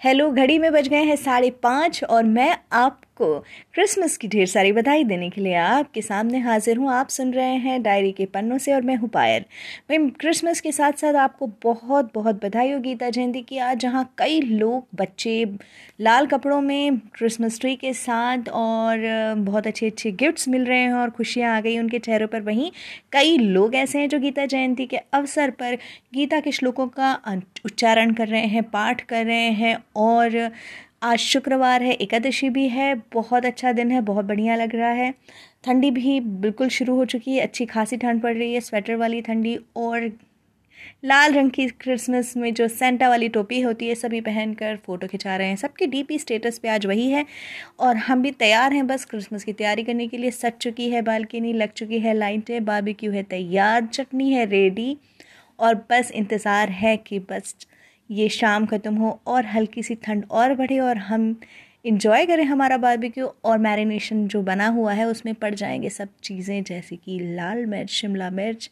Hello घड़ी में बज गए हैं साढ़े पाँच और मैं आपको क्रिसमस की ढेर सारी बधाई देने के लिए आपके सामने हाजिर हूँ। आप सुन रहे हैं डायरी के पन्नों से और मैं हूँ पायल। भाई क्रिसमस के साथ साथ आपको बहुत बहुत बधाई हो गीता जयंती की आज, जहाँ कई लोग बच्चे लाल कपड़ों में क्रिसमस ट्री के साथ और बहुत अच्छे अच्छे गिफ्ट्स मिल रहे हैं और खुशियाँ आ गई उनके चेहरों पर। वहीं कई लोग ऐसे हैं जो गीता जयंती के अवसर पर गीता के श्लोकों का उच्चारण कर रहे हैं, पाठ कर रहे हैं और आज शुक्रवार है, एकादशी भी है, बहुत अच्छा दिन है, बहुत बढ़िया लग रहा है। ठंडी भी बिल्कुल शुरू हो चुकी है, अच्छी खासी ठंड पड़ रही है, स्वेटर वाली ठंडी और लाल रंग की क्रिसमस में जो सेंटा वाली टोपी होती है, सभी पहनकर फ़ोटो खिंचा रहे हैं। सबके डीपी स्टेटस पे आज वही है और हम भी तैयार हैं बस क्रिसमस की तैयारी करने के लिए। सच चुकी है बालकनी, लग चुकी है लाइटें, बारबेक्यू है तैयार, चटनी है रेडी और बस इंतज़ार है कि बस ये शाम ख़त्म हो और हल्की सी ठंड और बढ़े और हम इंजॉय करें हमारा बारबेक्यू और मैरिनेशन जो बना हुआ है, उसमें पड़ जाएँगे सब चीज़ें जैसे कि लाल मिर्च, शिमला मिर्च,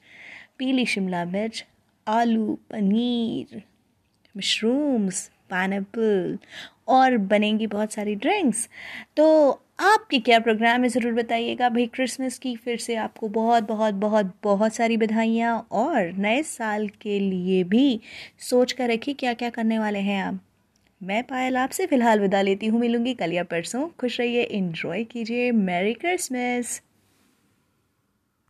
पीली शिमला मिर्च, आलू, पनीर मशरूम्स पाइनएप्पल और बनेंगी बहुत सारी ड्रिंक्स तो आपकी क्या प्रोग्राम है? ज़रूर बताइएगा। भाई क्रिसमस की फिर से आपको बहुत बहुत बहुत बहुत सारी बधाइयाँ और नए साल के लिए भी सोच कर रखिए क्या क्या करने वाले हैं आप। मैं पायल आपसे फ़िलहाल विदा लेती हूँ। मिलूँगी कल या परसों। खुश रहिए इन्जॉय कीजिए। Merry Christmas